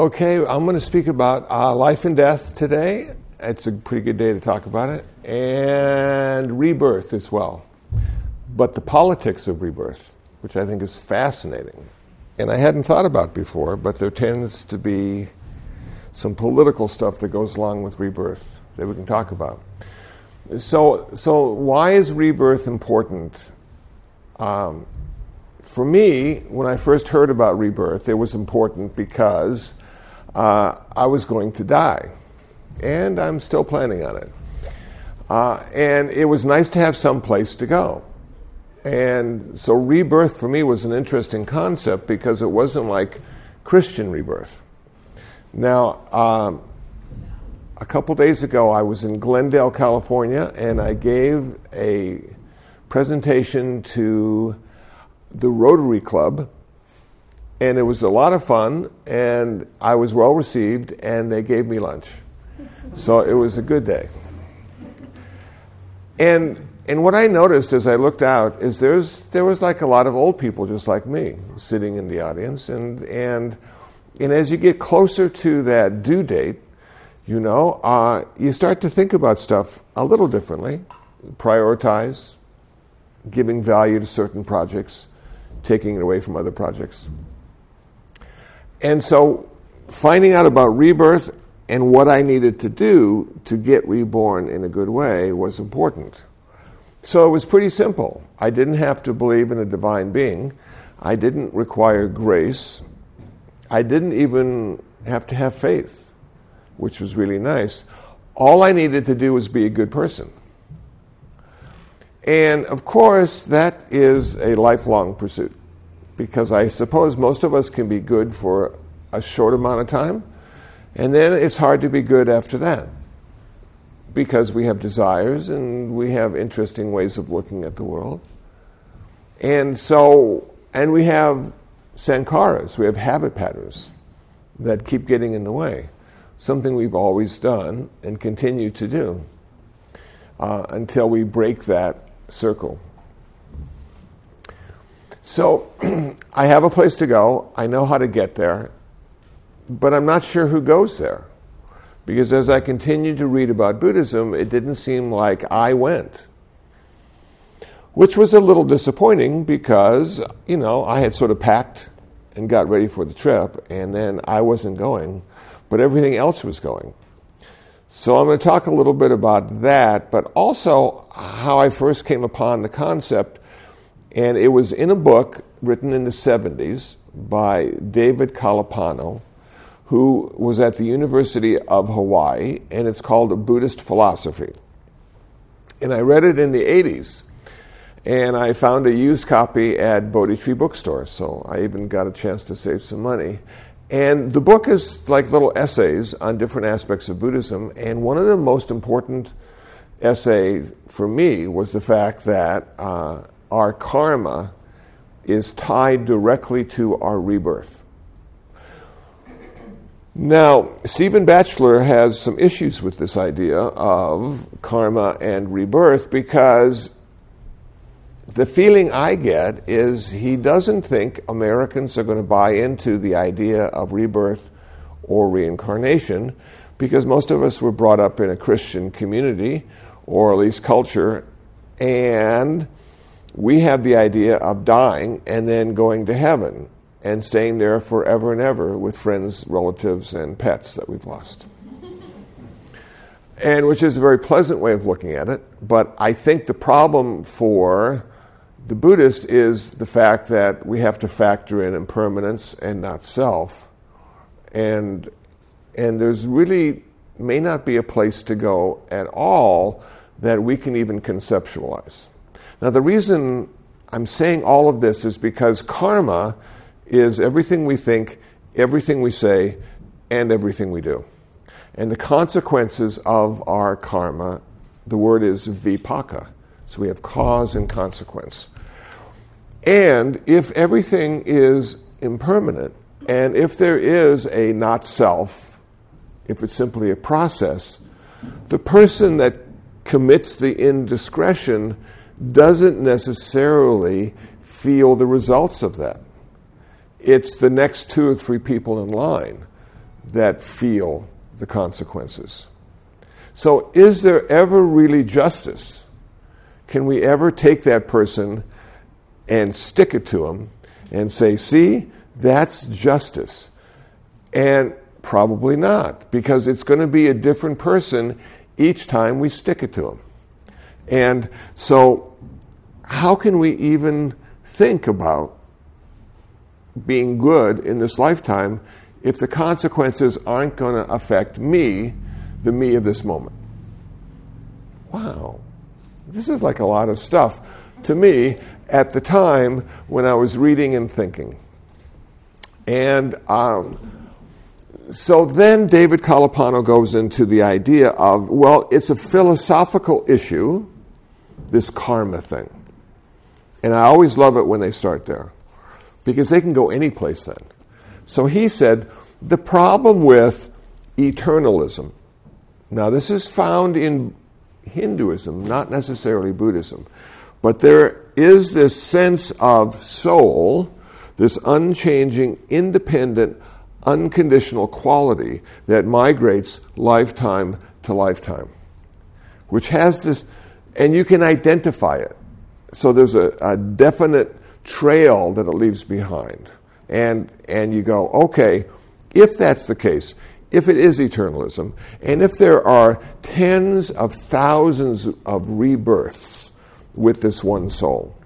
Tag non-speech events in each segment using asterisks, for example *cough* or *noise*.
Okay, I'm going to speak about uh, life and death today. It's a pretty good day to talk about it. And rebirth as well. But the politics of rebirth, which I think is fascinating. And I hadn't thought about before, but there tends to be some political stuff that goes along with rebirth that we can talk about. So, so why is rebirth important? Um, for me, when I first heard about rebirth, it was important because uh, I was going to die. And I'm still planning on it. Uh, and it was nice to have some place to go. And so rebirth for me was an interesting concept because it wasn't like Christian rebirth. Now, um, a couple days ago, I was in Glendale, California, and I gave a presentation to the Rotary Club, and it was a lot of fun, and I was well received, and they gave me lunch. So it was a good day. And and what I noticed as I looked out is there's there was like a lot of old people just like me sitting in the audience, and and and as you get closer to that due date, you know, uh, you start to think about stuff a little differently, prioritize, giving value to certain projects, taking it away from other projects. And so, finding out about rebirth and what I needed to do to get reborn in a good way was important. So it was pretty simple. I didn't have to believe in a divine being. I didn't require grace. I didn't even have to have faith, which was really nice. All I needed to do was be a good person. And of course, that is a lifelong pursuit because I suppose most of us can be good for a short amount of time, and then it's hard to be good after that because we have desires and we have interesting ways of looking at the world. And so, and we have sankharas, we have habit patterns that keep getting in the way, something we've always done and continue to do uh, until we break that circle. So *clears throat* I have a place to go. I know how to get there, but I'm not sure who goes there. Because as I continued to read about Buddhism, it didn't seem like I went. Which was a little disappointing because, you know, I had sort of packed and got ready for the trip, and then I wasn't going, but everything else was going. So I'm going to talk a little bit about that, but also how I first came upon the concept. And it was in a book written in the 70s by David Kalupahana, who was at the University of Hawaii, and it's called Buddhist Philosophy. And I read it in the 80s, and I found a used copy at Bodhi Tree Bookstore, so I even got a chance to save some money. And the book is like little essays on different aspects of Buddhism, and one of the most important essays for me was the fact that uh, our karma is tied directly to our rebirth. Now, Stephen Batchelor has some issues with this idea of karma and rebirth because the feeling I get is he doesn't think Americans are going to buy into the idea of rebirth or reincarnation because most of us were brought up in a Christian community or at least culture, and we have the idea of dying and then going to heaven and staying there forever and ever with friends, relatives, and pets that we've lost. and which is a very pleasant way of looking at it. But I think the problem for the Buddhist is the fact that we have to factor in impermanence and not self. And, and there's really may not be a place to go at all that we can even conceptualize. Now, the reason I'm saying all of this is because karma is everything we think, everything we say, and everything we do. And the consequences of our karma, the word is vipaka. So we have cause and consequence. And if everything is impermanent, and if there is a not self, if it's simply a process, the person that commits the indiscretion doesn't necessarily feel the results of that it's the next two or three people in line that feel the consequences. So, is there ever really justice? Can we ever take that person and stick it to them and say, see, that's justice? And probably not, because it's going to be a different person each time we stick it to them. And so, how can we even think about being good in this lifetime if the consequences aren't going to affect me, the me of this moment? Wow, this is like a lot of stuff to me at the time when I was reading and thinking. And um, so then David Kalupahana goes into the idea of well, it's a philosophical issue, this karma thing. And I always love it when they start there because they can go any place then. So he said the problem with eternalism. Now, this is found in Hinduism, not necessarily Buddhism, but there is this sense of soul, this unchanging, independent, unconditional quality that migrates lifetime to lifetime, which has this, and you can identify it. So there's a, a definite trail that it leaves behind. And, and you go, okay, if that's the case, if it is eternalism, and if there are tens of thousands of rebirths with this one soul,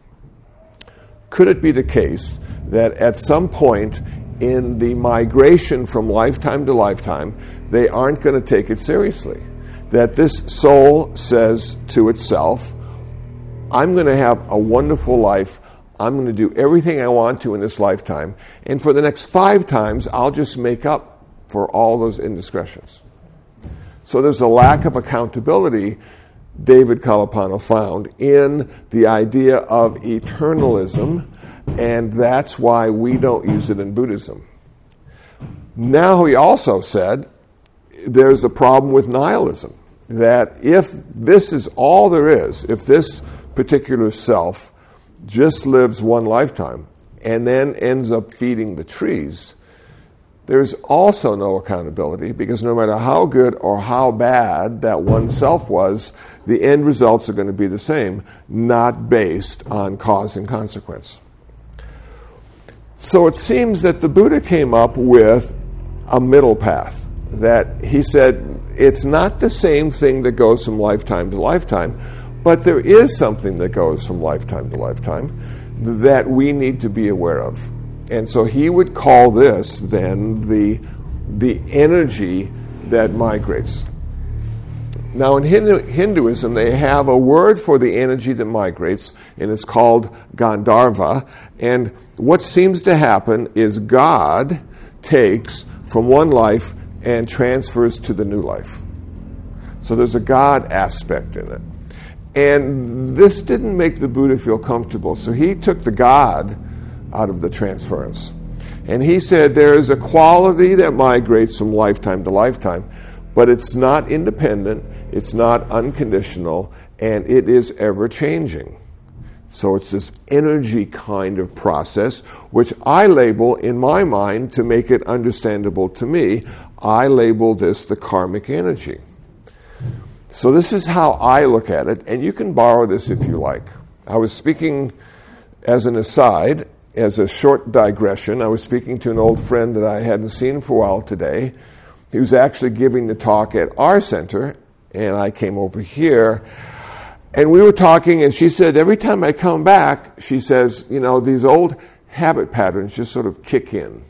could it be the case that at some point in the migration from lifetime to lifetime, they aren't going to take it seriously? That this soul says to itself, I'm going to have a wonderful life. I'm going to do everything I want to in this lifetime. And for the next five times, I'll just make up for all those indiscretions. So there's a lack of accountability, David Kalupahana found, in the idea of eternalism, and that's why we don't use it in Buddhism. Now, he also said there's a problem with nihilism, that if this is all there is, if this particular self just lives one lifetime and then ends up feeding the trees, there's also no accountability because no matter how good or how bad that one self was, the end results are going to be the same, not based on cause and consequence. So it seems that the Buddha came up with a middle path. That he said it's not the same thing that goes from lifetime to lifetime, but there is something that goes from lifetime to lifetime that we need to be aware of. And so he would call this then the, the energy that migrates. Now, in Hindu, Hinduism, they have a word for the energy that migrates, and it's called Gandharva. And what seems to happen is God takes from one life and transfers to the new life. So there's a God aspect in it. And this didn't make the Buddha feel comfortable. So he took the God out of the transference. And he said there is a quality that migrates from lifetime to lifetime, but it's not independent, it's not unconditional, and it is ever changing. So it's this energy kind of process, which I label in my mind to make it understandable to me. I label this the karmic energy. So, this is how I look at it, and you can borrow this if you like. I was speaking as an aside, as a short digression. I was speaking to an old friend that I hadn't seen for a while today. He was actually giving the talk at our center, and I came over here. And we were talking, and she said, Every time I come back, she says, You know, these old habit patterns just sort of kick in.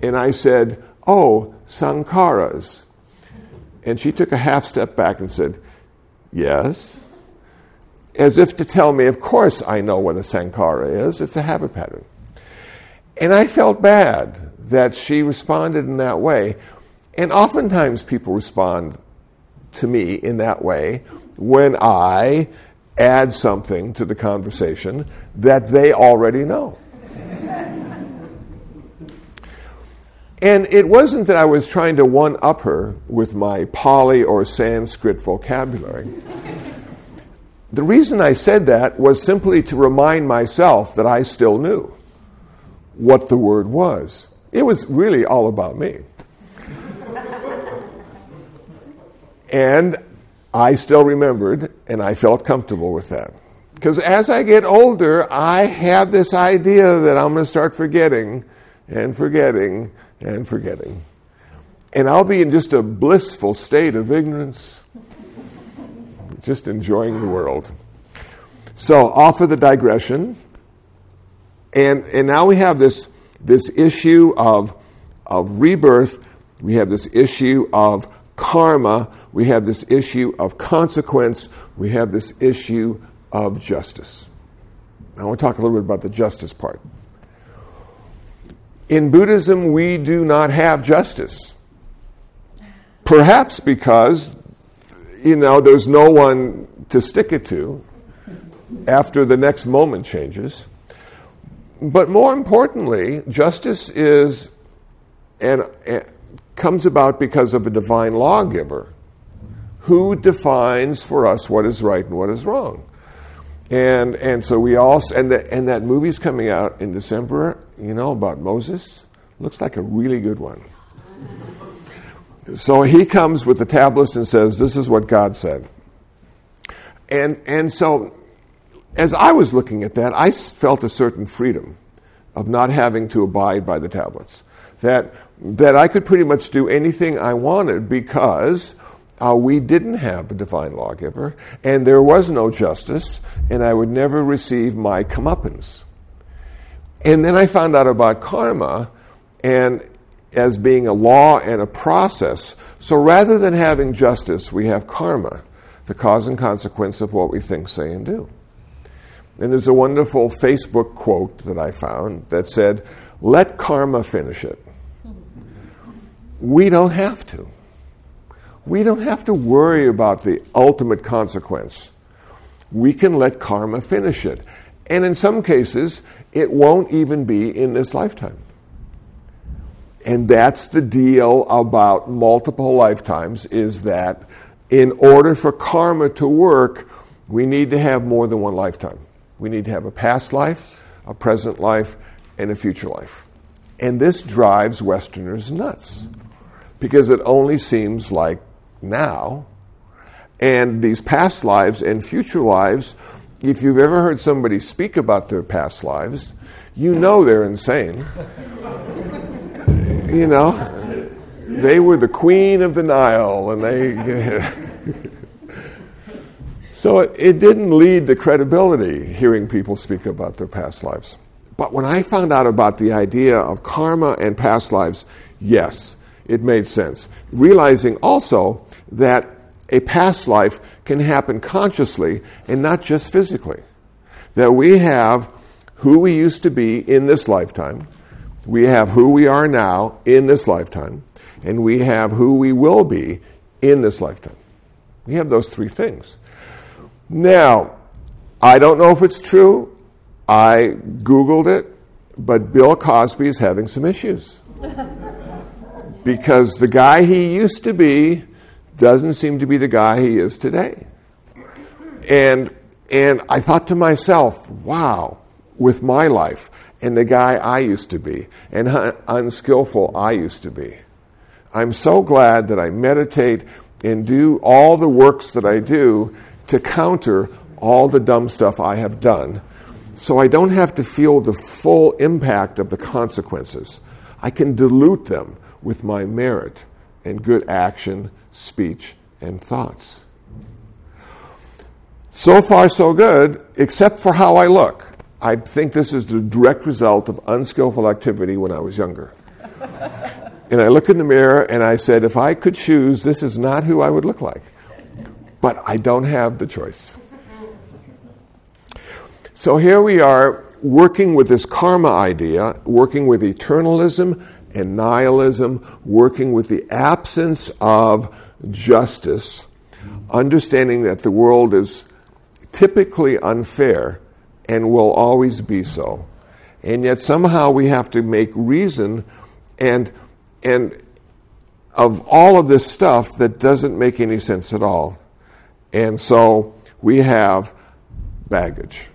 And I said, Oh, sankharas. And she took a half step back and said, Yes. As if to tell me, Of course I know what a Sankhara is. It's a habit pattern. And I felt bad that she responded in that way. And oftentimes people respond to me in that way when I add something to the conversation that they already know. And it wasn't that I was trying to one up her with my Pali or Sanskrit vocabulary. the reason I said that was simply to remind myself that I still knew what the word was. It was really all about me. And I still remembered, and I felt comfortable with that. Because as I get older, I have this idea that I'm going to start forgetting and forgetting and forgetting. And I'll be in just a blissful state of ignorance, just enjoying the world. So, off of the digression. And, and now we have this, this issue of, of rebirth, we have this issue of karma, we have this issue of consequence, we have this issue of justice. I want to talk a little bit about the justice part. In Buddhism, we do not have justice. Perhaps because, you know, there's no one to stick it to after the next moment changes. But more importantly, justice is and, comes about because of a divine lawgiver who defines for us what is right and what is wrong. And and so we all and the, and that movie's coming out in December. You know about Moses. Looks like a really good one. So he comes with the tablets and says, "This is what God said." And and so, as I was looking at that, I felt a certain freedom of not having to abide by the tablets. That that I could pretty much do anything I wanted because uh, we didn't have a divine lawgiver, and there was no justice, and I would never receive my comeuppance. And then I found out about karma and as being a law and a process. So rather than having justice, we have karma, the cause and consequence of what we think, say, and do. And there's a wonderful Facebook quote that I found that said, Let karma finish it. We don't have to we don't have to worry about the ultimate consequence. We can let karma finish it. And in some cases, it won't even be in this lifetime. And that's the deal about multiple lifetimes is that in order for karma to work, we need to have more than one lifetime. We need to have a past life, a present life, and a future life. And this drives Westerners nuts because it only seems like now. And these past lives and future lives, if you've ever heard somebody speak about their past lives, you know they're insane. *laughs* you know, they were the queen of the Nile, and they. *laughs* so it, it didn't lead to credibility hearing people speak about their past lives. But when I found out about the idea of karma and past lives, yes, it made sense. Realizing also that a past life can happen consciously and not just physically. That we have who we used to be in this lifetime, we have who we are now in this lifetime, and we have who we will be in this lifetime. We have those three things. Now, I don't know if it's true. I Googled it, but Bill Cosby is having some issues. *laughs* because the guy he used to be doesn't seem to be the guy he is today. And, and I thought to myself, wow, with my life and the guy I used to be and how unskillful I used to be. I'm so glad that I meditate and do all the works that I do to counter all the dumb stuff I have done so I don't have to feel the full impact of the consequences. I can dilute them with my merit and good action speech, and thoughts. So far, so good, except for how I look. I think this is the direct result of unskillful activity when I was younger. and I look in the mirror and I said, if I could choose, this is not who I would look like. But I don't have the choice. So here we are working with this karma idea, working with eternalism and nihilism, working with the absence of justice, understanding that the world is typically unfair and will always be so. And yet somehow we have to make reason and and of all of this stuff that doesn't make any sense at all. And so we have baggage.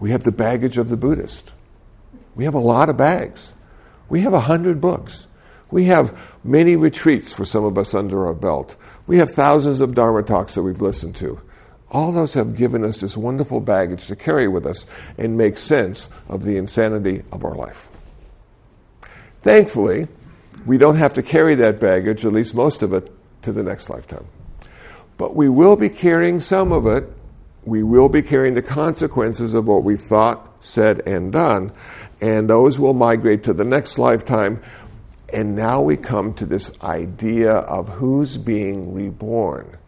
We have the baggage of the Buddhist. We have a lot of bags. We have a hundred books. We have many retreats for some of us under our belt. We have thousands of Dharma talks that we've listened to. All those have given us this wonderful baggage to carry with us and make sense of the insanity of our life. Thankfully, we don't have to carry that baggage, at least most of it, to the next lifetime. But we will be carrying some of it. We will be carrying the consequences of what we thought, said, and done. And those will migrate to the next lifetime. And now we come to this idea of who's being reborn.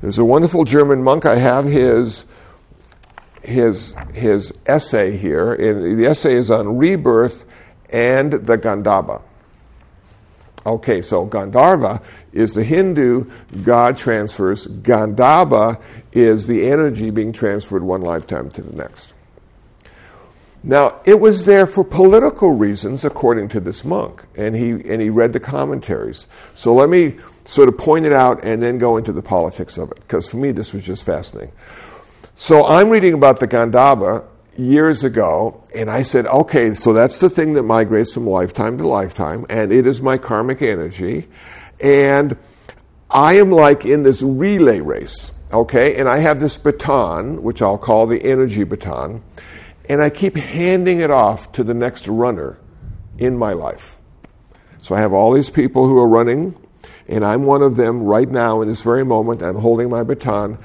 There's a wonderful German monk. I have his his his essay here. And the essay is on rebirth and the Gandhabba. Okay, so Gandharva is the Hindu god transfers. Gandhabba is the energy being transferred one lifetime to the next. Now, it was there for political reasons, according to this monk, and he, and he read the commentaries. So let me sort of point it out and then go into the politics of it, because for me this was just fascinating. So I'm reading about the Gandhabba years ago, and I said, okay, so that's the thing that migrates from lifetime to lifetime, and it is my karmic energy, and I am like in this relay race, okay, and I have this baton, which I'll call the energy baton and I keep handing it off to the next runner in my life. So I have all these people who are running, and I'm one of them right now in this very moment. I'm holding my baton,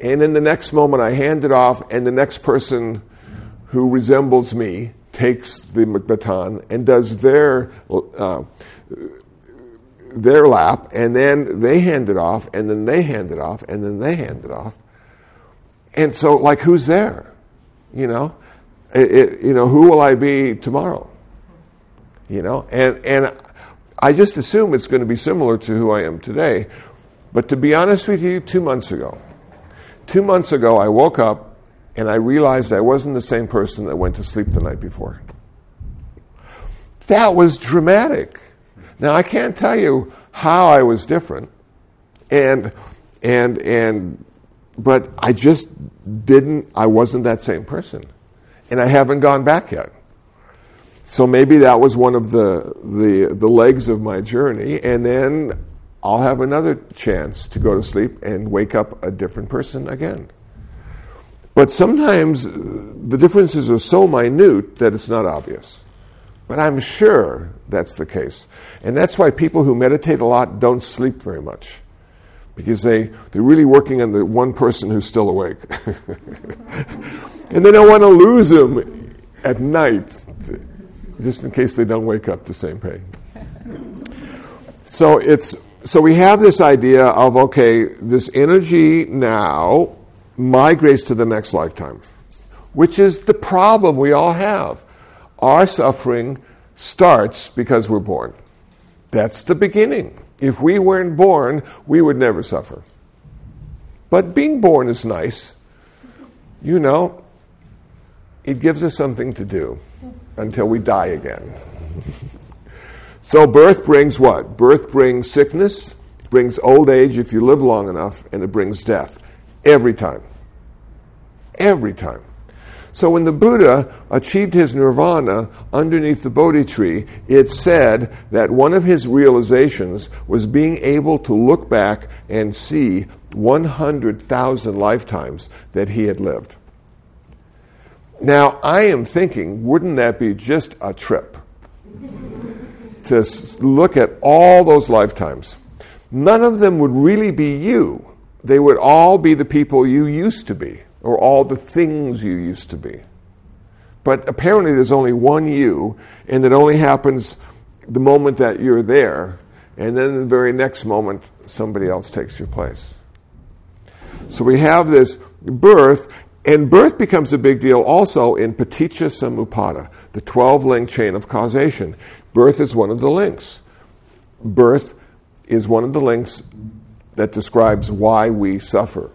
and in the next moment, I hand it off, and the next person who resembles me takes the baton and does their uh, their lap, and then they hand it off, and then they hand it off, and then they hand it off. And so, like, who's there? You know? It, it, you know, who will I be tomorrow? You know, and and I just assume it's going to be similar to who I am today. But to be honest with you, two months ago, two months ago, I woke up and I realized I wasn't the same person that went to sleep the night before. That was dramatic. Now I can't tell you how I was different, and and and, but I just didn't. I wasn't that same person and I haven't gone back yet. So maybe that was one of the, the, the legs of my journey, and then I'll have another chance to go to sleep and wake up a different person again. But sometimes uh, the differences are so minute that it's not obvious. But I'm sure that's the case. And that's why people who meditate a lot don't sleep very much. Because they, they're really working on the one person who's still awake. *laughs* And they don't want to lose them at night, just in case they don't wake up the same way. So it's so we have this idea of okay, this energy now migrates to the next lifetime, which is the problem we all have. Our suffering starts because we're born. That's the beginning. If we weren't born, we would never suffer. But being born is nice. You know, it gives us something to do until we die again. *laughs* so, birth brings what? Birth brings sickness, brings old age if you live long enough, and it brings death. Every time. Every time. So, when the Buddha achieved his nirvana underneath the Bodhi tree, it said that one of his realizations was being able to look back and see 100,000 lifetimes that he had lived. Now, I am thinking, wouldn't that be just a trip? to look at all those lifetimes. None of them would really be you. They would all be the people you used to be, or all the things you used to be. But apparently, there's only one you, and it only happens the moment that you're there, and then the very next moment, somebody else takes your place. So we have this birth, and birth becomes a big deal also in Paticca Samuppada, the 12 link chain of causation. Birth is one of the links. Birth is one of the links that describes why we suffer.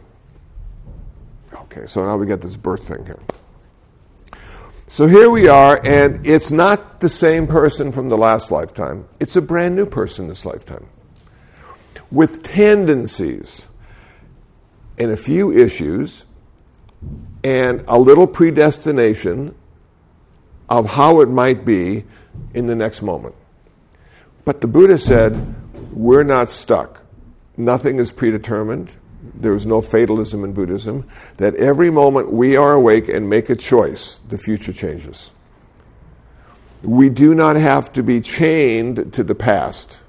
Okay, so now we get this birth thing here. So here we are, and it's not the same person from the last lifetime. It's a brand new person this lifetime with tendencies and a few issues and a little predestination of how it might be in the next moment. But the Buddha said, We're not stuck. nothing is predetermined. There is no fatalism in Buddhism. That every moment we are awake and make a choice, the future changes. We do not have to be chained to the past.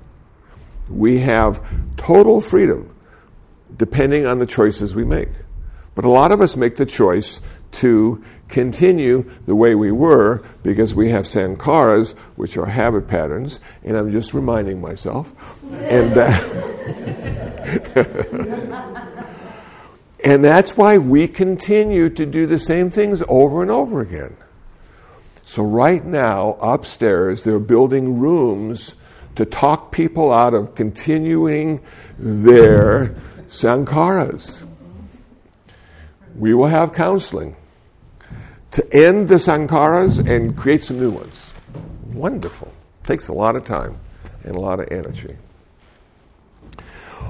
We have total freedom depending on the choices we make. But a lot of us make the choice to continue the way we were because we have sankharas, which are habit patterns, and I'm just reminding myself. And that. *laughs* and that's why we continue to do the same things over and over again. So, right now, upstairs, they're building rooms to talk people out of continuing their sankharas. We will have counseling to end the sankharas and create some new ones. Wonderful. Takes a lot of time and a lot of energy.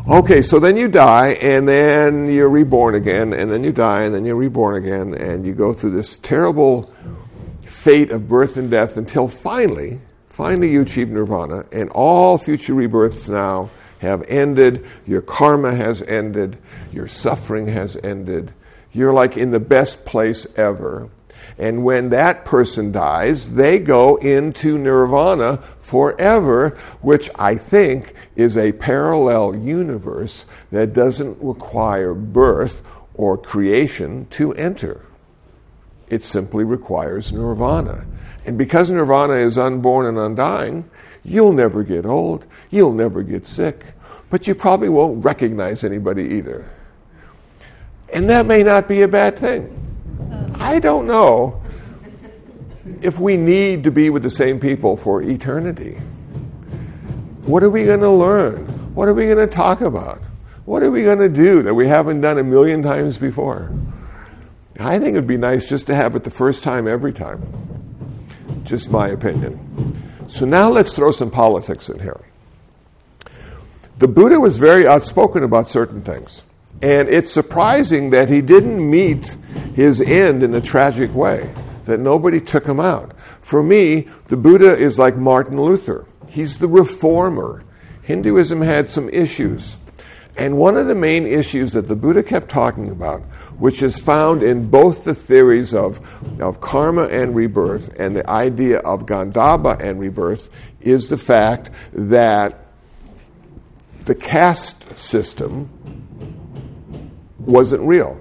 Okay, so then you die, and then you're reborn again, and then you die, and then you're reborn again, and you go through this terrible fate of birth and death until finally, finally you achieve nirvana, and all future rebirths now have ended, your karma has ended, your suffering has ended. You're like in the best place ever. And when that person dies, they go into nirvana forever, which I think is a parallel universe that doesn't require birth or creation to enter. It simply requires nirvana. And because nirvana is unborn and undying, you'll never get old, you'll never get sick, but you probably won't recognize anybody either. And that may not be a bad thing. I don't know if we need to be with the same people for eternity. What are we going to learn? What are we going to talk about? What are we going to do that we haven't done a million times before? I think it would be nice just to have it the first time every time. Just my opinion. So now let's throw some politics in here. The Buddha was very outspoken about certain things. And it's surprising that he didn't meet his end in a tragic way, that nobody took him out. For me, the Buddha is like Martin Luther. He's the reformer. Hinduism had some issues. And one of the main issues that the Buddha kept talking about, which is found in both the theories of, of karma and rebirth and the idea of Gandhabba and rebirth, is the fact that the caste system wasn't real.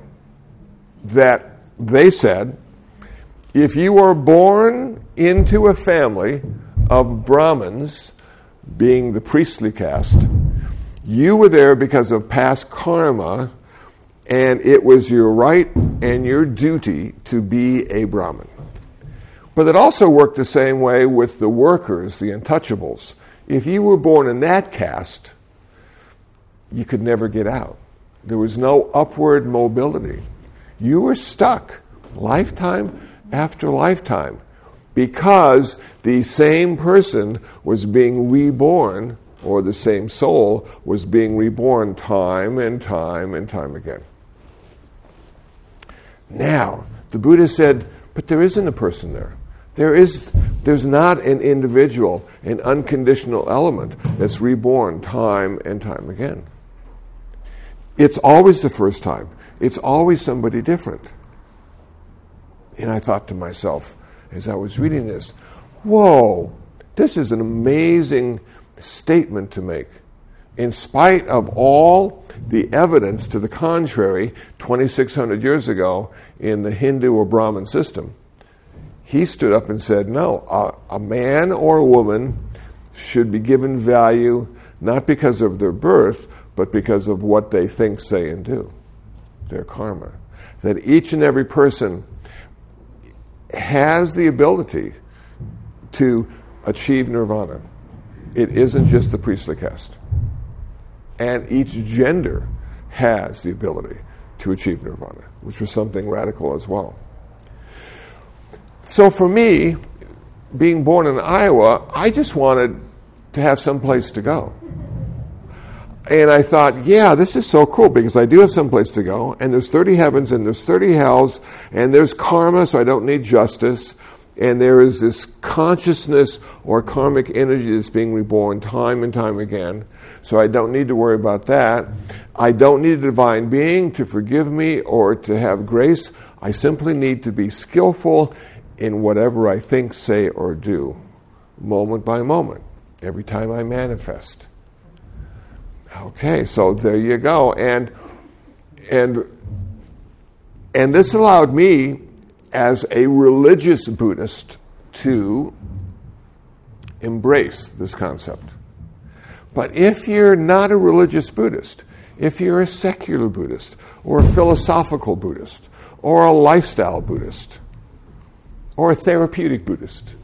That they said, if you were born into a family of Brahmins, being the priestly caste, you were there because of past karma, and it was your right and your duty to be a Brahmin. But it also worked the same way with the workers, the untouchables. If you were born in that caste, you could never get out. There was no upward mobility. You were stuck lifetime after lifetime because the same person was being reborn, or the same soul was being reborn time and time and time again. Now, the Buddha said, but there isn't a person there. There is, there's not an individual, an unconditional element that's reborn time and time again. It's always the first time. It's always somebody different. And I thought to myself as I was reading this, whoa, this is an amazing statement to make. In spite of all the evidence to the contrary 2,600 years ago in the Hindu or Brahmin system, he stood up and said, no, a, a man or a woman should be given value not because of their birth, but because of what they think, say, and do, their karma. That each and every person has the ability to achieve nirvana. It isn't just the priestly caste. And each gender has the ability to achieve nirvana, which was something radical as well. So for me, being born in Iowa, I just wanted to have some place to go. And I thought, yeah, this is so cool because I do have some place to go, and there's 30 heavens, and there's 30 hells, and there's karma, so I don't need justice. and there is this consciousness or karmic energy that's being reborn time and time again. So I don't need to worry about that. I don't need a divine being to forgive me or to have grace. I simply need to be skillful in whatever I think, say, or do, moment by moment, every time I manifest. Okay, so there you go. And and and this allowed me as a religious Buddhist to embrace this concept. But if you're not a religious Buddhist, if you're a secular Buddhist, or a philosophical Buddhist, or a lifestyle Buddhist, or a therapeutic Buddhist,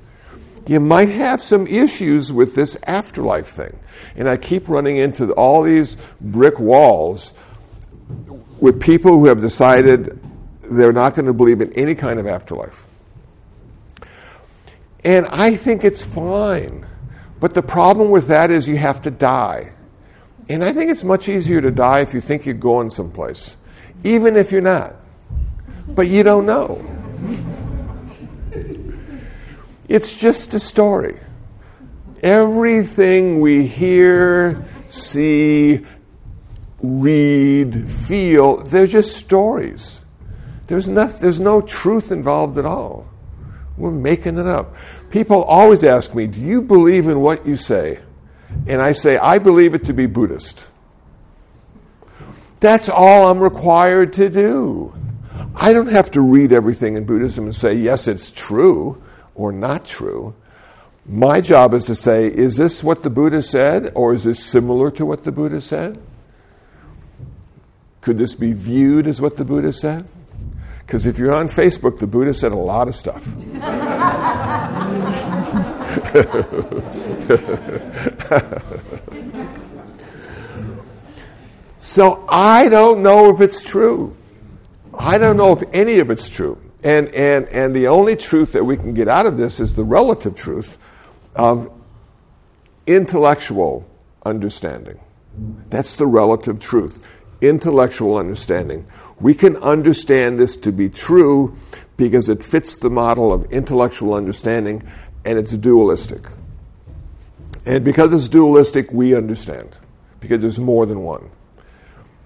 you might have some issues with this afterlife thing. And I keep running into all these brick walls with people who have decided they're not going to believe in any kind of afterlife. And I think it's fine. But the problem with that is you have to die. And I think it's much easier to die if you think you're going someplace, even if you're not. But you don't know. It's just a story. Everything we hear, see, read, feel, they're just stories. There's no, there's no truth involved at all. We're making it up. People always ask me, Do you believe in what you say? And I say, I believe it to be Buddhist. That's all I'm required to do. I don't have to read everything in Buddhism and say, yes, it's true or not true. My job is to say, is this what the Buddha said or is this similar to what the Buddha said? Could this be viewed as what the Buddha said? Because if you're on Facebook, the Buddha said a lot of stuff. *laughs* so I don't know if it's true. I don't know if any of it's true. And, and, and the only truth that we can get out of this is the relative truth of intellectual understanding. That's the relative truth. Intellectual understanding. We can understand this to be true because it fits the model of intellectual understanding and it's dualistic. And because it's dualistic, we understand because there's more than one.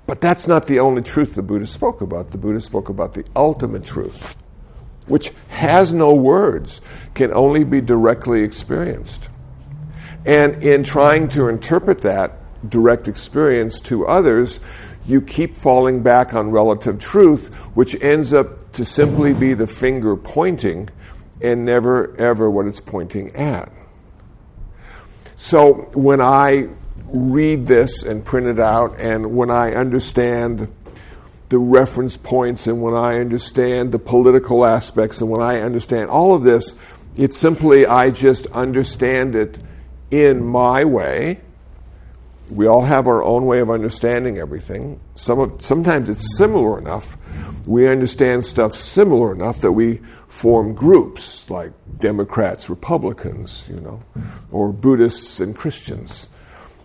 But that's not the only truth the Buddha spoke about. The Buddha spoke about the ultimate truth, which has no words, can only be directly experienced. And in trying to interpret that direct experience to others, you keep falling back on relative truth, which ends up to simply be the finger pointing and never ever what it's pointing at. So when I read this and print it out, and when I understand the reference points, and when I understand the political aspects, and when I understand all of this, it's simply I just understand it in my way we all have our own way of understanding everything. Some of, sometimes it's similar enough. We understand stuff similar enough that we form groups like Democrats, Republicans, you know, or Buddhists and Christians.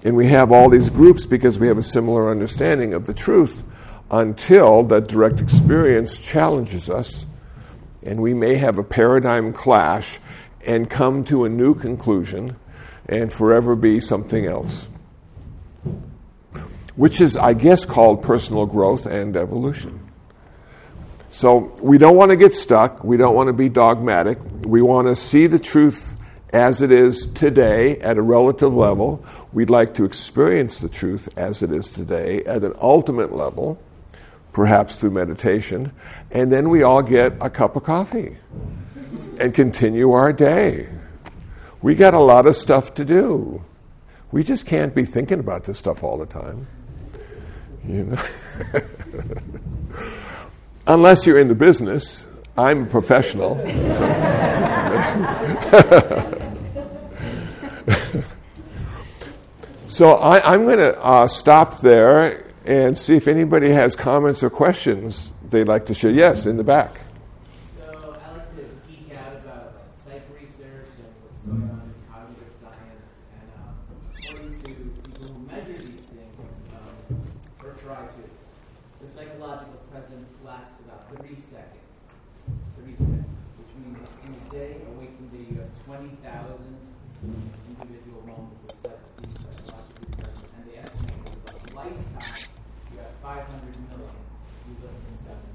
And we have all these groups because we have a similar understanding of the truth until that direct experience challenges us and we may have a paradigm clash and come to a new conclusion and forever be something else which is, I guess, called personal growth and evolution. So we don't want to get stuck. We don't want to be dogmatic. We want to see the truth as it is today at a relative level. We'd like to experience the truth as it is today at an ultimate level, perhaps through meditation. And then we all get a cup of coffee and continue our day. We got a lot of stuff to do. We just can't be thinking about this stuff all the time. You know? *laughs* Unless you're in the business. I'm a professional. So. *laughs* so I, am going to uh, stop there and see if anybody has comments or questions they'd like to share. Yes, in the back. present lasts about 30 seconds. 30 seconds, which means in a day, a 20,000 individual moments of set, being psychologically present, and they estimate that over a lifetime you have 500 million you live to seven.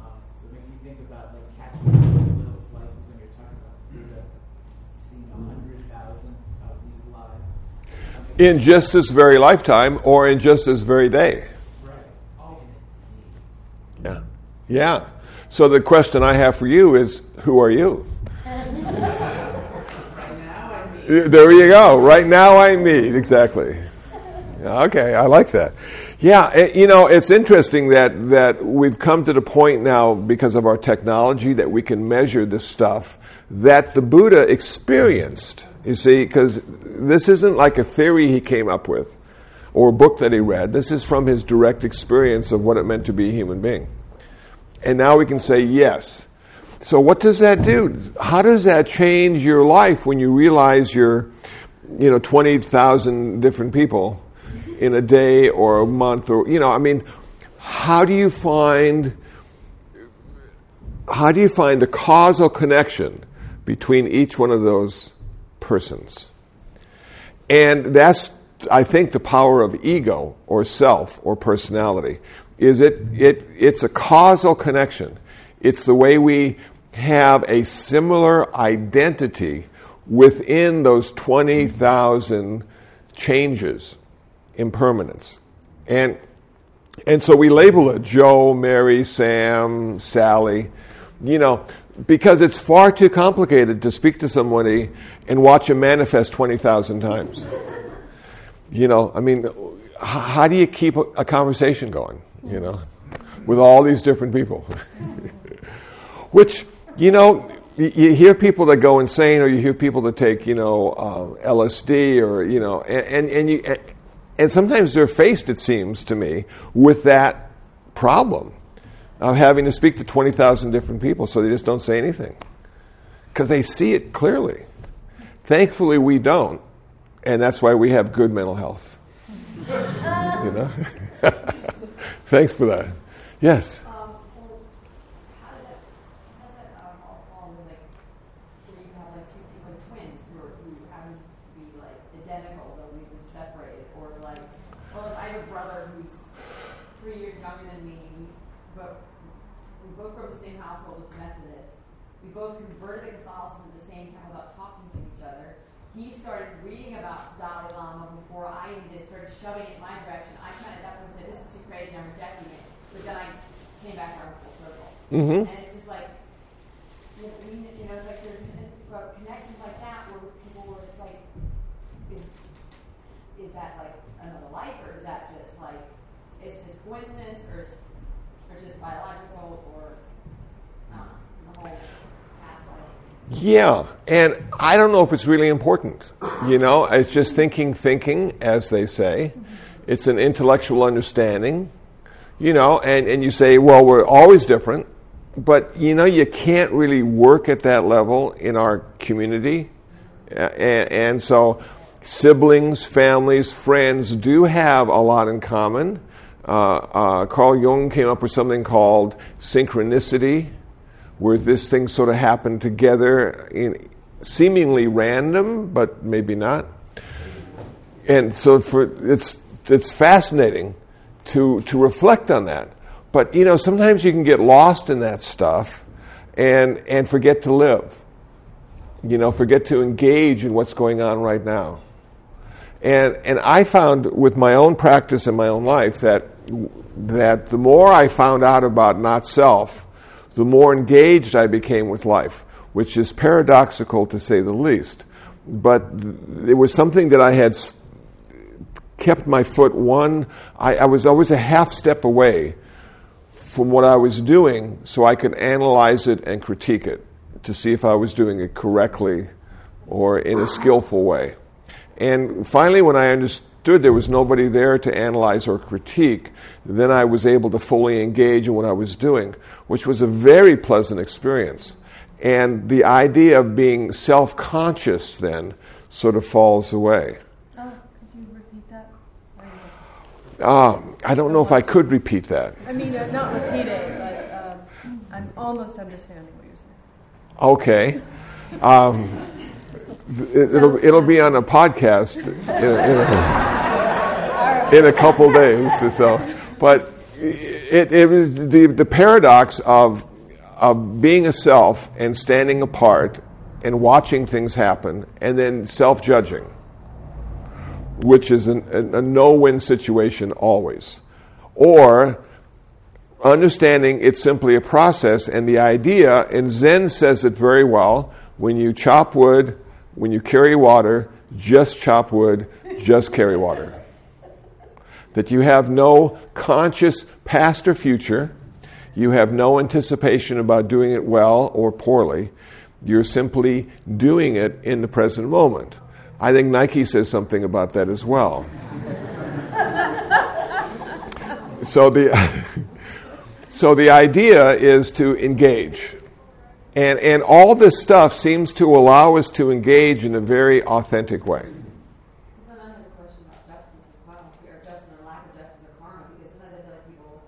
Um, so it makes me think about like catching those little slices when you're talking about Buddha seeing 100,000 of these lives. In just this very lifetime or in just this very day. Right. Oh, Yeah. Yeah. So the question I have for you is who are you? right now I mean. There you go. Right now I need. Exactly. Okay, I like that. Yeah, it, you know, it's interesting that, that we've come to the point now because of our technology that we can measure this stuff that the Buddha experienced. You see, because this isn't like a theory he came up with or a book that he read. This is from his direct experience of what it meant to be a human being. And now we can say yes. So what does that do? How does that change your life when you realize you're, you know, 20,000 different people in a day or a month or, you know, I mean, how do you find how do you find a causal connection between each one of those persons? And that's, I think, the power of ego or self or personality. Is it, it it's a causal connection. It's the way we have a similar identity within those 20,000 changes, impermanence. And, and so we label it Joe, Mary, Sam, Sally, you know, because it's far too complicated to speak to somebody and watch them manifest 20,000 times. You know, I mean, how do you keep a, a conversation going, you know, with all these different people? *laughs* Which, you know, you, you hear people that go insane or you hear people that take, you know, uh, LSD or, you know, and, and, and you, and sometimes they're faced, it seems to me, with that problem of having to speak to 20,000 different people, so they just don't say anything. Because they see it clearly. Thankfully, we don't, and that's why we have good mental health. you know? *laughs* Thanks for that. Yes? Um, well, how's that, how's that, um, all fall in, like, where you have like two people, twins who are, who happen to be like identical, though we've been separated, or like, well, I have a brother who's three years younger than me, but we both grew up in the same household with Methodists. We both converted to Catholicism at the same time without talking to each other. He started reading about Dalai Lama before I even did, started shoving it in my direction. I kind of at that point said, this is too crazy, I'm rejecting it. But then I came back around full circle. Mm-hmm. And it's just like, you know, you know, it's like there's connections like that where people were just like, is, is that like another life or is that just like, it's just coincidence or it's, or just biological or, um, the whole past life? Yeah, and I don't know if it's really important. You know, it's just thinking, thinking, as they say. It's an intellectual understanding, you know, and, and you say, well, we're always different, but you know, you can't really work at that level in our community. And, and so, siblings, families, friends do have a lot in common. Uh, uh, Carl Jung came up with something called synchronicity where this thing sort of happened together in seemingly random, but maybe not. And so for it's it's fascinating to to reflect on that. But you know, sometimes you can get lost in that stuff and and forget to live. You know, forget to engage in what's going on right now. And and I found with my own practice in my own life that that the more I found out about not self, the more engaged I became with life, which is paradoxical to say the least. But it was something that I had kept my foot one, I, I was always a half step away from what I was doing so I could analyze it and critique it to see if I was doing it correctly or in a skillful way. And finally, when I understood there was nobody there to analyze or critique, then I was able to fully engage in what I was doing, which was a very pleasant experience. And the idea of being self conscious then sort of falls away. Oh, could you repeat that? Um, I don't know if I could repeat that. I mean, uh, not repeat it, but um, I'm almost understanding what you're saying. Okay. Um, it, will it'll be on a podcast in a, in a, in a couple days or so. But it, it was the, the paradox of, of being a self and standing apart and watching things happen and then self judging, which is an, a, a no win situation always. Or understanding it's simply a process and the idea, and Zen says it very well when you chop wood, when you carry water, just chop wood, just carry water. That you have no conscious past or future, you have no anticipation about doing it well or poorly. You're simply doing it in the present moment. I think Nike says something about that as well. so the *laughs* so the idea is to engage. And, and all this stuff seems to allow us to engage in a very authentic way. Then I have a question about justice as well, or justice or lack of justice or karma, because sometimes I feel like people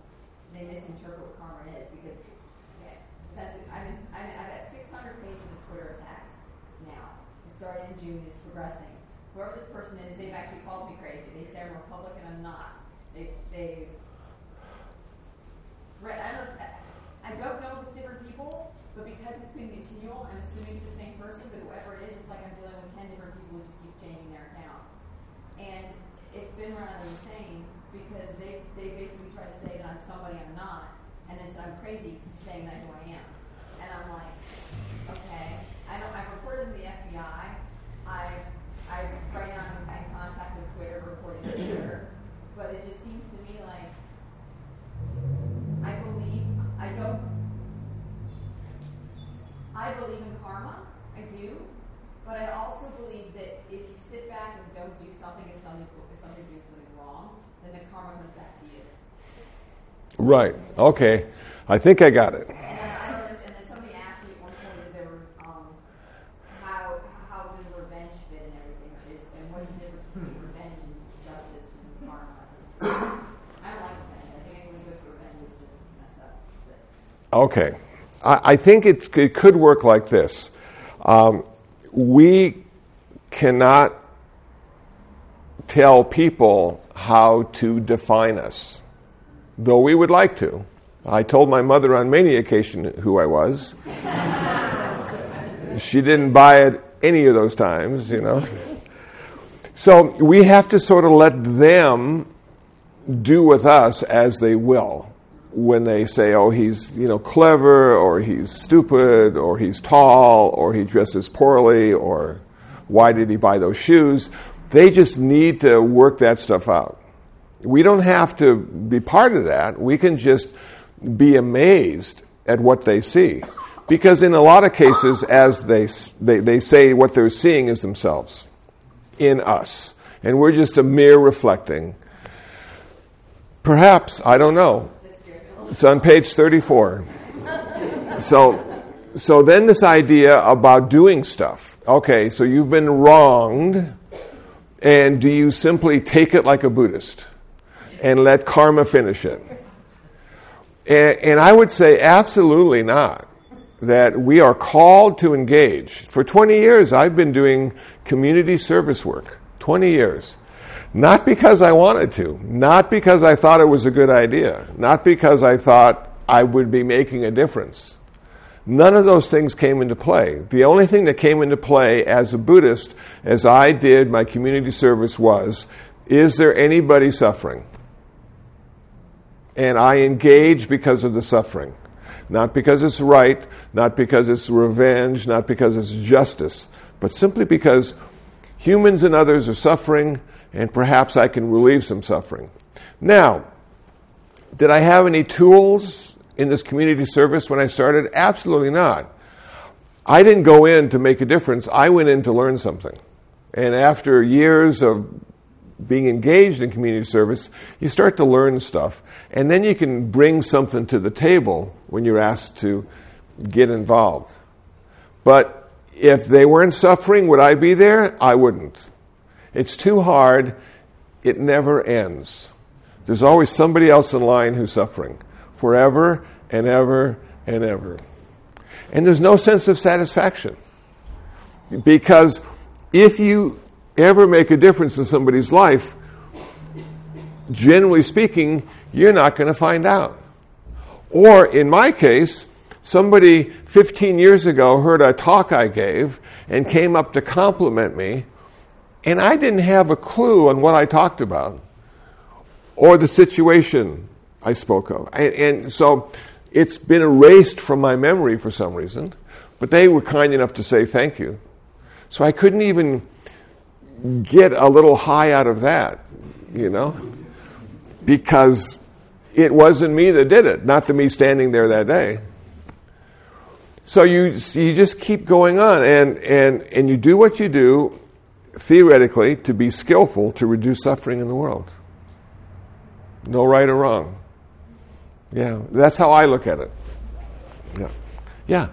they misinterpret what karma is. Because okay, essentially, I mean, I mean, I've got 600 pages of Twitter attacks now. It started in June. It's progressing. Whoever this person is, they've actually called me crazy. They say I'm Republican. I'm not. They they. Right. I don't. know if- I don't know with different people, but because it's been continual, I'm assuming it's the same person. But whoever it is, it's like I'm dealing with 10 different people who just keep changing their account. And it's been rather insane because they they basically try to say that I'm somebody I'm not, and then said I'm crazy to saying that who I am. And I'm like, okay. I know I've reported to the FBI. I I right now I'm in contact with Twitter, reporting to Twitter. But it just seems to me like I believe I don't. I believe in karma. I do. But I also believe that if you sit back and don't do something, if somebody if somebody doing something wrong, then the karma comes back to you. Right. Okay. I think I got it. And then, I don't, and then somebody asked me at one point, is there, um, how how does revenge fit and everything? Is, and what's the difference between revenge and justice and karma? I don't like revenge. I think anyone who goes for revenge fit and everything and what's the difference between revenge and justice and harm? I don't like revenge. I think anything because revenge is just messed up. Okay. I, I think it, it could work like this. Um, we cannot tell people how to define us, though we would like to. I told my mother on many occasions who I was. she didn't buy it any of those times, you know. So we have to sort of let them do with us as they will when they say, oh, he's you know clever, or he's stupid, or he's tall, or he dresses poorly, or why did he buy those shoes? They just need to work that stuff out. We don't have to be part of that. We can just be amazed at what they see. Because in a lot of cases, as they, they, they say, what they're seeing is themselves in us. And we're just a mere reflecting. Perhaps, I don't know. It's on page 34. So, so then this idea about doing stuff. Okay, so you've been wronged, and do you simply take it like a Buddhist and let karma finish it? And, and I would say absolutely not. That we are called to engage. For 20 years, I've been doing community service work. 20 years. Not because I wanted to, not because I thought it was a good idea, not because I thought I would be making a difference. None of those things came into play. The only thing that came into play as a Buddhist, as I did my community service, was is there anybody suffering? And I engage because of the suffering. Not because it's right, not because it's revenge, not because it's justice, but simply because humans and others are suffering, and perhaps I can relieve some suffering. Now, did I have any tools in this community service when I started? Absolutely not. I didn't go in to make a difference, I went in to learn something. And after years of being engaged in community service, you start to learn stuff. And then you can bring something to the table when you're asked to get involved. But if they weren't suffering, would I be there? I wouldn't. It's too hard. It never ends. There's always somebody else in line who's suffering forever and ever and ever. And there's no sense of satisfaction. Because if you ever make a difference in somebody's life, generally speaking, you're not going to find out. Or in my case, somebody 15 years ago heard a talk I gave and came up to compliment me, and I didn't have a clue on what I talked about or the situation I spoke of. And, and so it's been erased from my memory for some reason, but they were kind enough to say thank you. So I couldn't even get a little high out of that, you know, because it wasn't me that did it, not the me standing there that day. So you, you just keep going on, and, and, and you do what you do, theoretically, to be skillful to reduce suffering in the world. No right or wrong. Yeah, that's how I look at it. Yeah. Yeah.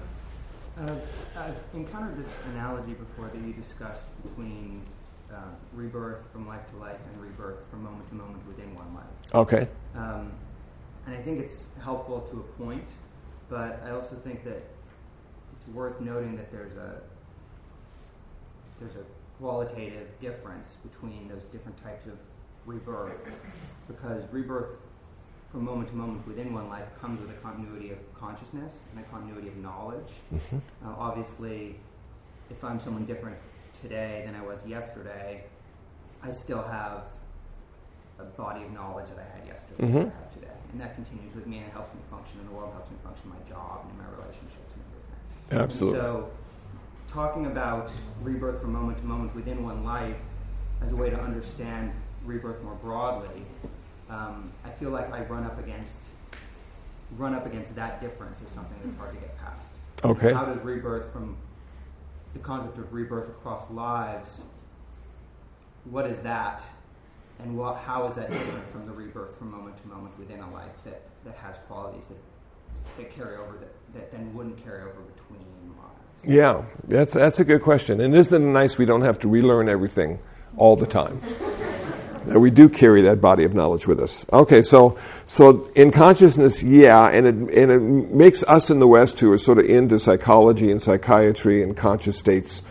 Uh, I've encountered this analogy before that you discussed between uh, rebirth from life to life and rebirth from moment within one life. Okay. Um, and I think it's helpful to a point, but I also think that it's worth noting that there's a there's a qualitative difference between those different types of rebirth, because rebirth from moment to moment within one life comes with a continuity of consciousness and a continuity of knowledge. Mm-hmm. Uh, obviously, if I'm someone different today than I was yesterday, I still have a body of knowledge that I had yesterday Mhm. that I have today. And that continues with me and it helps me function in the world, helps me function in my job and in my relationships and everything. Absolutely. So, talking about rebirth from moment to moment within one life as a way to understand rebirth more broadly, um, I feel like I run up against run up against that difference as something that's hard to get past. Okay. How does rebirth from the concept of rebirth across lives? What is that, and what, how is that different from the rebirth from moment to moment within a life that, that has qualities that, that carry over that, that then wouldn't carry over between lives? Yeah, that's, that's a good question. And isn't it nice we don't have to relearn everything all the time? *laughs* That we do carry that body of knowledge with us. Okay, so, so in consciousness, yeah, and it, and it makes us in the West who are sort of into psychology and psychiatry and conscious states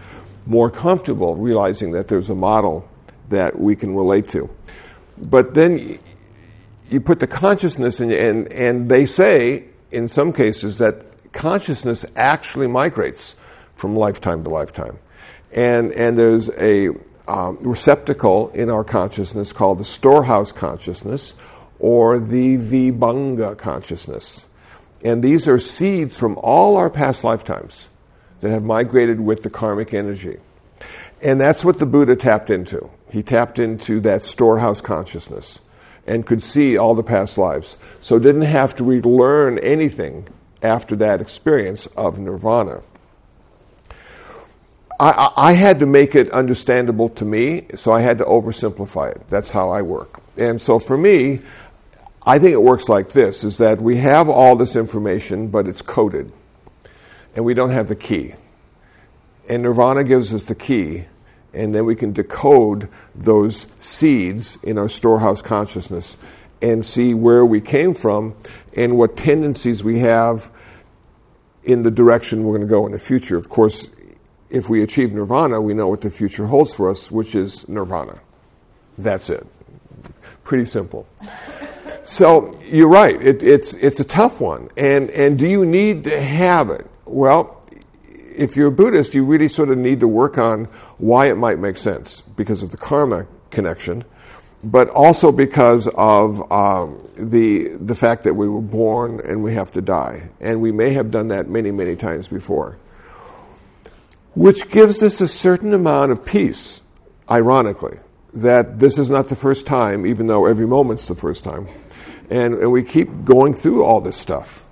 more comfortable realizing that there's a model that we can relate to. But then you put the consciousness in, and, and they say in some cases that consciousness actually migrates from lifetime to lifetime. And, and there's a um, receptacle in our consciousness called the storehouse consciousness or the vibhanga consciousness. And these are seeds from all our past lifetimes that have migrated with the karmic energy. And that's what the Buddha tapped into. He tapped into that storehouse consciousness and could see all the past lives. So didn't have to relearn anything after that experience of nirvana. I, I, had to make it understandable to me, so I had to oversimplify it. That's how I work. And so for me, I think it works like this is that we have all this information, but it's coded. And we don't have the key. And Nirvana gives us the key, and then we can decode those seeds in our storehouse consciousness and see where we came from and what tendencies we have in the direction we're going to go in the future. Of course, if we achieve nirvana, we know what the future holds for us, which is nirvana. That's it. Pretty simple. *laughs* So you're right. It, it's it's a tough one. And and do you need to have it? Well, if you're a Buddhist, you really sort of need to work on why it might make sense because of the karma connection, but also because of um, the the fact that we were born and we have to die, and we may have done that many many times before, which gives us a certain amount of peace. Ironically, that this is not the first time, even though every moment's the first time, and, and we keep going through all this stuff.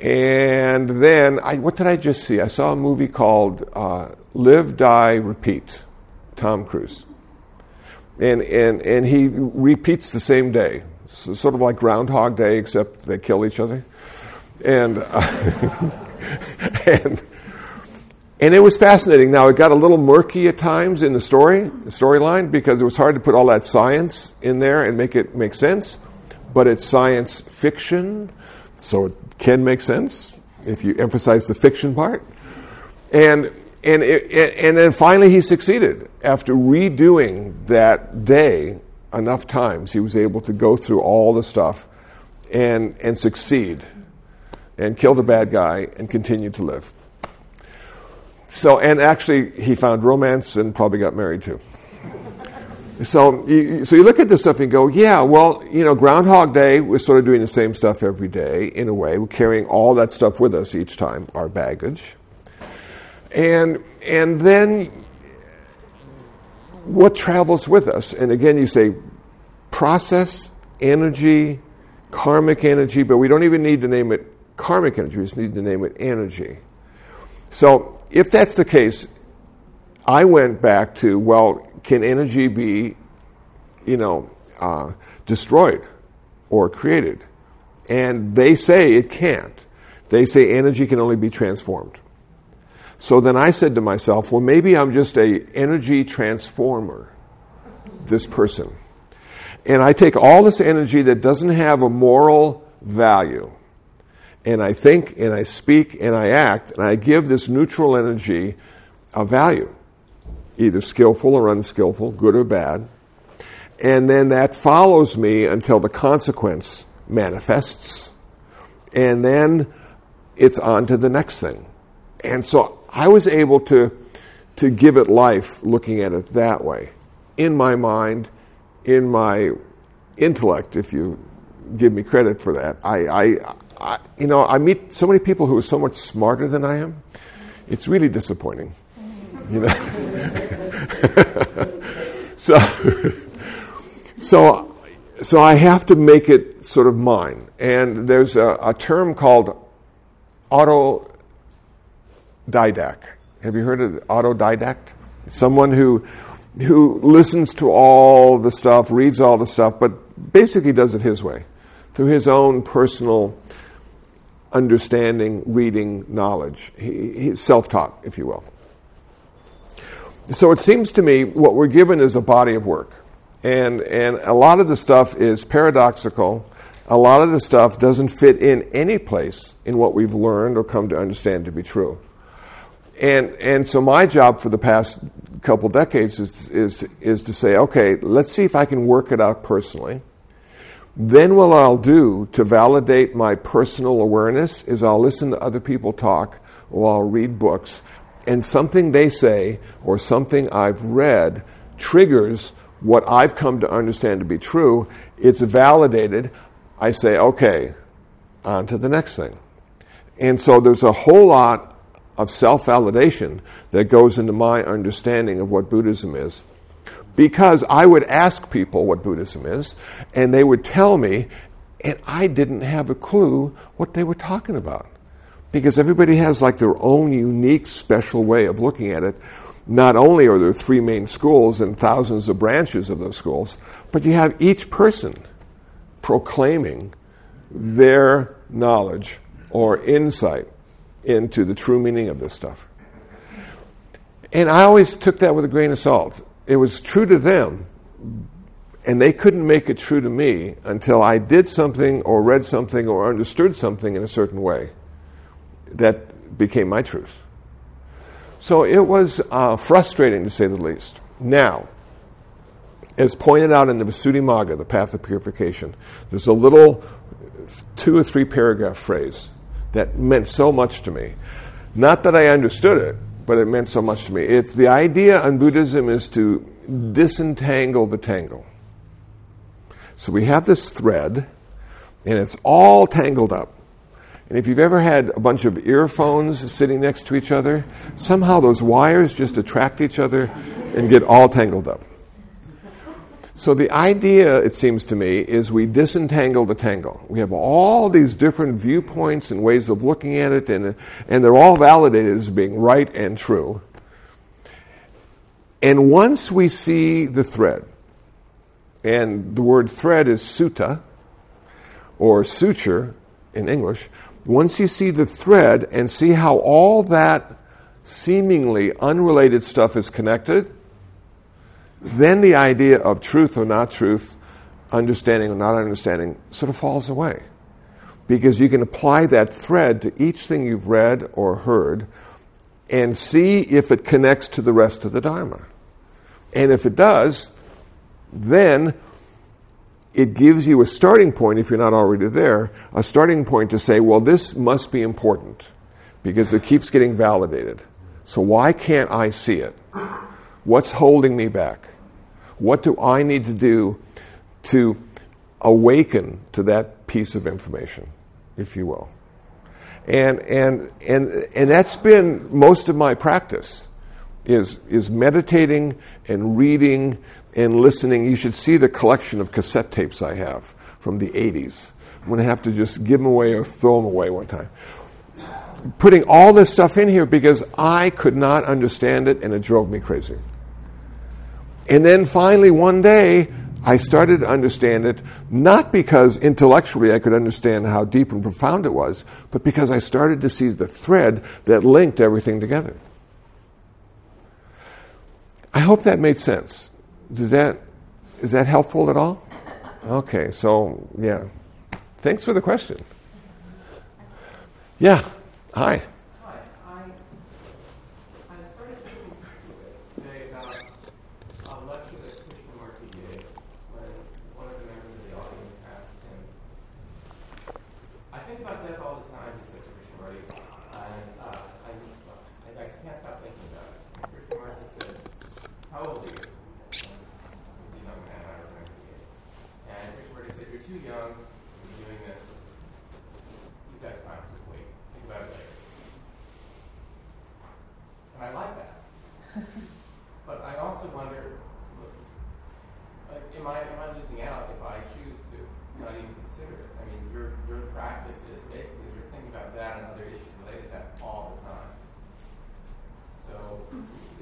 And then, I, what did I just see? I saw a movie called uh, Live, Die, Repeat, Tom Cruise. And, and, and he repeats the same day. So sort of like Groundhog Day, except they kill each other. And, uh, *laughs* and, and it was fascinating. Now, it got a little murky at times in the story, the storyline, because it was hard to put all that science in there and make it make sense. But it's science fiction, so it can make sense if you emphasize the fiction part. And and, it, and then finally he succeeded. After redoing that day enough times, he was able to go through all the stuff and, and succeed and kill the bad guy and continue to live. So, and actually, he found romance and probably got married too. So you, so you look at this stuff and go, yeah, well, you know, Groundhog Day, we're sort of doing the same stuff every day in a way. We're carrying all that stuff with us each time, our baggage. And, and then what travels with us? And again, you say process, energy, karmic energy, but we don't even need to name it karmic energy, we just need to name it energy. So if that's the case, I went back to, well, can energy be, you know, uh, destroyed or created? And they say it can't. They say energy can only be transformed. So then I said to myself, well, maybe I'm just a energy transformer, this person. And I take all this energy that doesn't have a moral value, and I think and I speak and I act, and I give this neutral energy a value either skillful or unskillful, good or bad. And then that follows me until the consequence manifests. And then it's on to the next thing. And so I was able to, to give it life looking at it that way. In my mind, in my intellect, if you give me credit for that. I, I, I you know, I meet so many people who are so much smarter than I am. It's really disappointing. You know? *laughs* so, so, so I have to make it sort of mine. And there's a, a term called autodidact. Have you heard of autodidact? Someone who who listens to all the stuff, reads all the stuff, but basically does it his way, through his own personal understanding, reading, knowledge. He, he's self taught, if you will. So it seems to me what we're given is a body of work. And, and a lot of the stuff is paradoxical. A lot of the stuff doesn't fit in any place in what we've learned or come to understand to be true. And, and so my job for the past couple decades is, is, is to say, okay, let's see if I can work it out personally. Then what I'll do to validate my personal awareness is I'll listen to other people talk or I'll read books and something they say or something I've read triggers what I've come to understand to be true, it's validated. I say, okay, on to the next thing. And so there's a whole lot of self validation that goes into my understanding of what Buddhism is. Because I would ask people what Buddhism is, and they would tell me, and I didn't have a clue what they were talking about because everybody has like their own unique, special way of looking at it. Not only are there three main schools and thousands of branches of those schools, but you have each person proclaiming their knowledge or insight into the true meaning of this stuff. And I always took that with a grain of salt. It was true to them, and they couldn't make it true to me until I did something or read something or understood something in a certain way that became my truth. So it was uh, frustrating to say the least. Now, as pointed out in the Visuddhimagga, the path of purification, there's a little two or three paragraph phrase that meant so much to me. Not that I understood it, but it meant so much to me. It's the idea in Buddhism is to disentangle the tangle. So we have this thread, and it's all tangled up. And if you've ever had a bunch of earphones sitting next to each other, somehow those wires just attract each other and get all tangled up. So the idea, it seems to me, is we disentangle the tangle. We have all these different viewpoints and ways of looking at it, and, and they're all validated as being right and true. And once we see the thread, and the word thread is sutta, or suture in English, once you see the thread and see how all that seemingly unrelated stuff is connected, then the idea of truth or not truth, understanding or not understanding, sort of falls away. Because you can apply that thread to each thing you've read or heard and see if it connects to the rest of the Dharma. And if it does, then it gives you a starting point, if you're not already there, a starting point to say, well, this must be important because it keeps getting validated. So why can't I see it? What's holding me back? What do I need to do to awaken to that piece of information, if you will? And, and, and, and that's been most of my practice is, is meditating and reading and listening. You should see the collection of cassette tapes I have from the 80s. I'm going to have to just give them away or throw them away one time. Putting all this stuff in here because I could not understand it and it drove me crazy. And then finally, one day, I started to understand it, not because intellectually I could understand how deep and profound it was, but because I started to see the thread that linked everything together. I hope that made sense. Does that is that helpful at all? Okay, so yeah. Thanks for the question. Yeah. Hi. Hi, I, I started thinking today about a lecture that Krishnamurti gave when one of the members of the audience asked him, I think about death all the time, he said to Krishnamurti, and uh, I, I, I can't stop thinking about it. And Krishnamurti said, how old are you? And he was a young man, I remember the age. And Krishnamurti said, you're too young to be doing this. You've got time, just wait. Think about it later. And I like that. but I also wonder, like, am losing out if I choose to not even consider it? I mean, your your practice is basically you're thinking about that and other issues related to that all the time. So,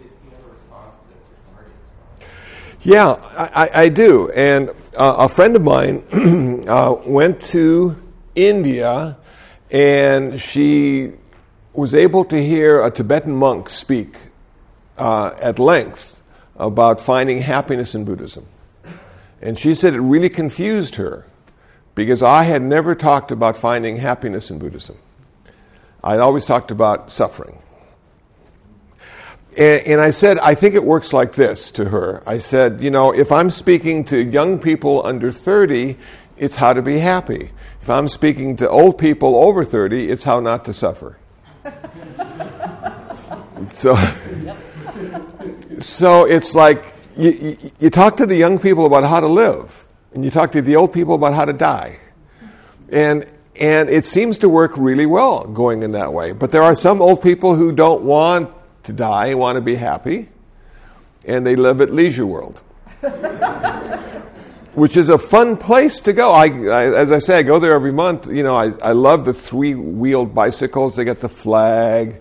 is you have a response to? Yeah, I- I do. And uh, a friend of mine *clears throat* uh, went to India and she was able to hear a Tibetan monk speak uh, at length about finding happiness in Buddhism. And she said it really confused her because I had never talked about finding happiness in Buddhism. I'd always talked about suffering. And, and I said, I think it works like this to her. I said, you know, if I'm speaking to young people under 30, it's how to be happy. If I'm speaking to old people over 30, it's how not to suffer. *laughs* so, so it's like you, you, talk to the young people about how to live, and you talk to the old people about how to die. And, and it seems to work really well going in that way. But there are some old people who don't want to die, want to be happy, and they live at Leisure World. *laughs* Which is a fun place to go. I, I, as I say, I go there every month. You know, I, I love the three-wheeled bicycles. They got the flag.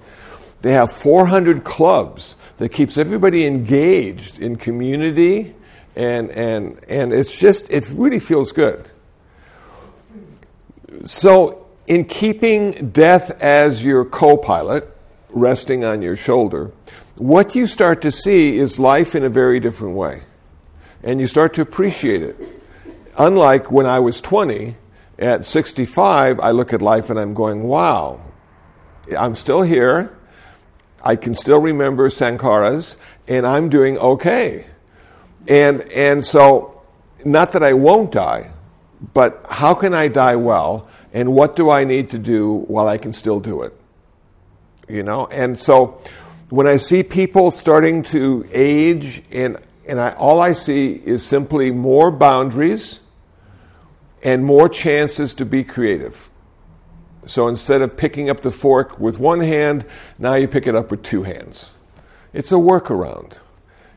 They have 400 clubs that keeps everybody engaged in community, and and and it's just it really feels good. So, in keeping death as your co pilot, resting on your shoulder, what you start to see is life in a very different way. And you start to appreciate it. Unlike when I was 20, at 65, I look at life and I'm going, wow, I'm still here. I can still remember Sankharas, and I'm doing okay. And, and so, not that I won't die, but how can I die well, and what do I need to do while I can still do it? You know? And so, when I see people starting to age, and, and I, all I see is simply more boundaries and more chances to be creative. So instead of picking up the fork with one hand, now you pick it up with two hands. It's a workaround,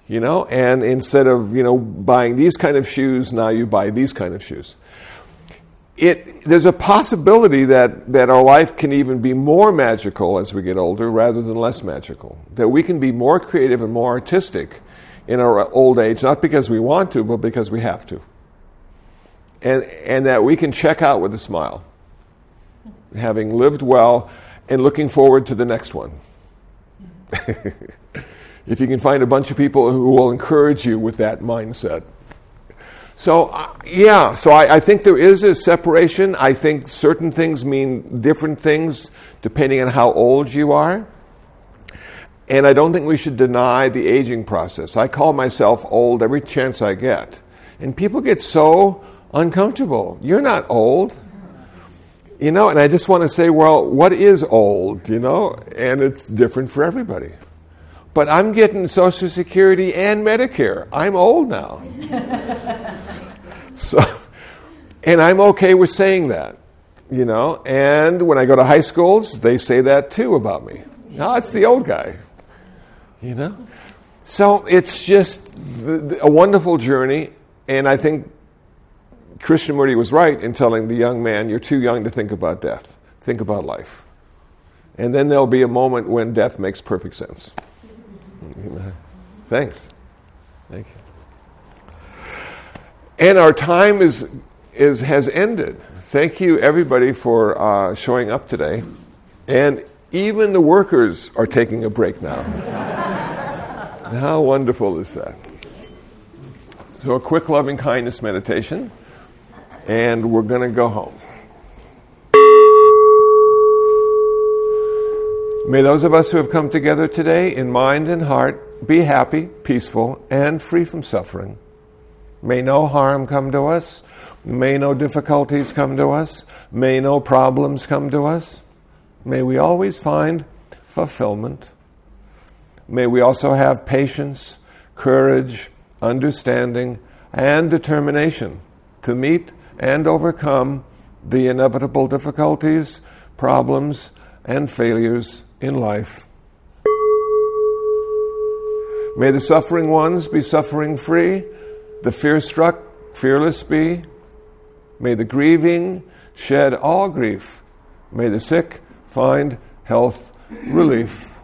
you know. And instead of you know buying these kind of shoes, now you buy these kind of shoes. It there's a possibility that that our life can even be more magical as we get older, rather than less magical. That we can be more creative and more artistic in our old age, not because we want to, but because we have to. And and that we can check out with a smile having lived well and looking forward to the next one. *laughs* if you can find a bunch of people who will encourage you with that mindset. So, uh, yeah, so I, I, think there is a separation. I think certain things mean different things depending on how old you are. And I don't think we should deny the aging process. I call myself old every chance I get. And people get so uncomfortable. You're not old. You know, and I just want to say, well, what is old, you know? And it's different for everybody. But I'm getting Social Security and Medicare. I'm old now. *laughs* so, and I'm okay with saying that, you know? And when I go to high schools, they say that too about me. No, it's the old guy, you know? So it's just a wonderful journey, and I think Krishnamurti was right in telling the young man, You're too young to think about death. Think about life. And then there'll be a moment when death makes perfect sense. Thanks. Thank you. And our time is, is, has ended. Thank you, everybody, for uh, showing up today. And even the workers are taking a break now. How wonderful is that? So, a quick loving kindness meditation and we're going to go home. May those of us who have come together today in mind and heart be happy, peaceful, and free from suffering. May no harm come to us. May no difficulties come to us. May no problems come to us. May we always find fulfillment. May we also have patience, courage, understanding, and determination to meet and overcome the inevitable difficulties, problems, and failures in life. May the suffering ones be suffering free, the fear struck fearless be. May the grieving shed all grief. May the sick find health relief.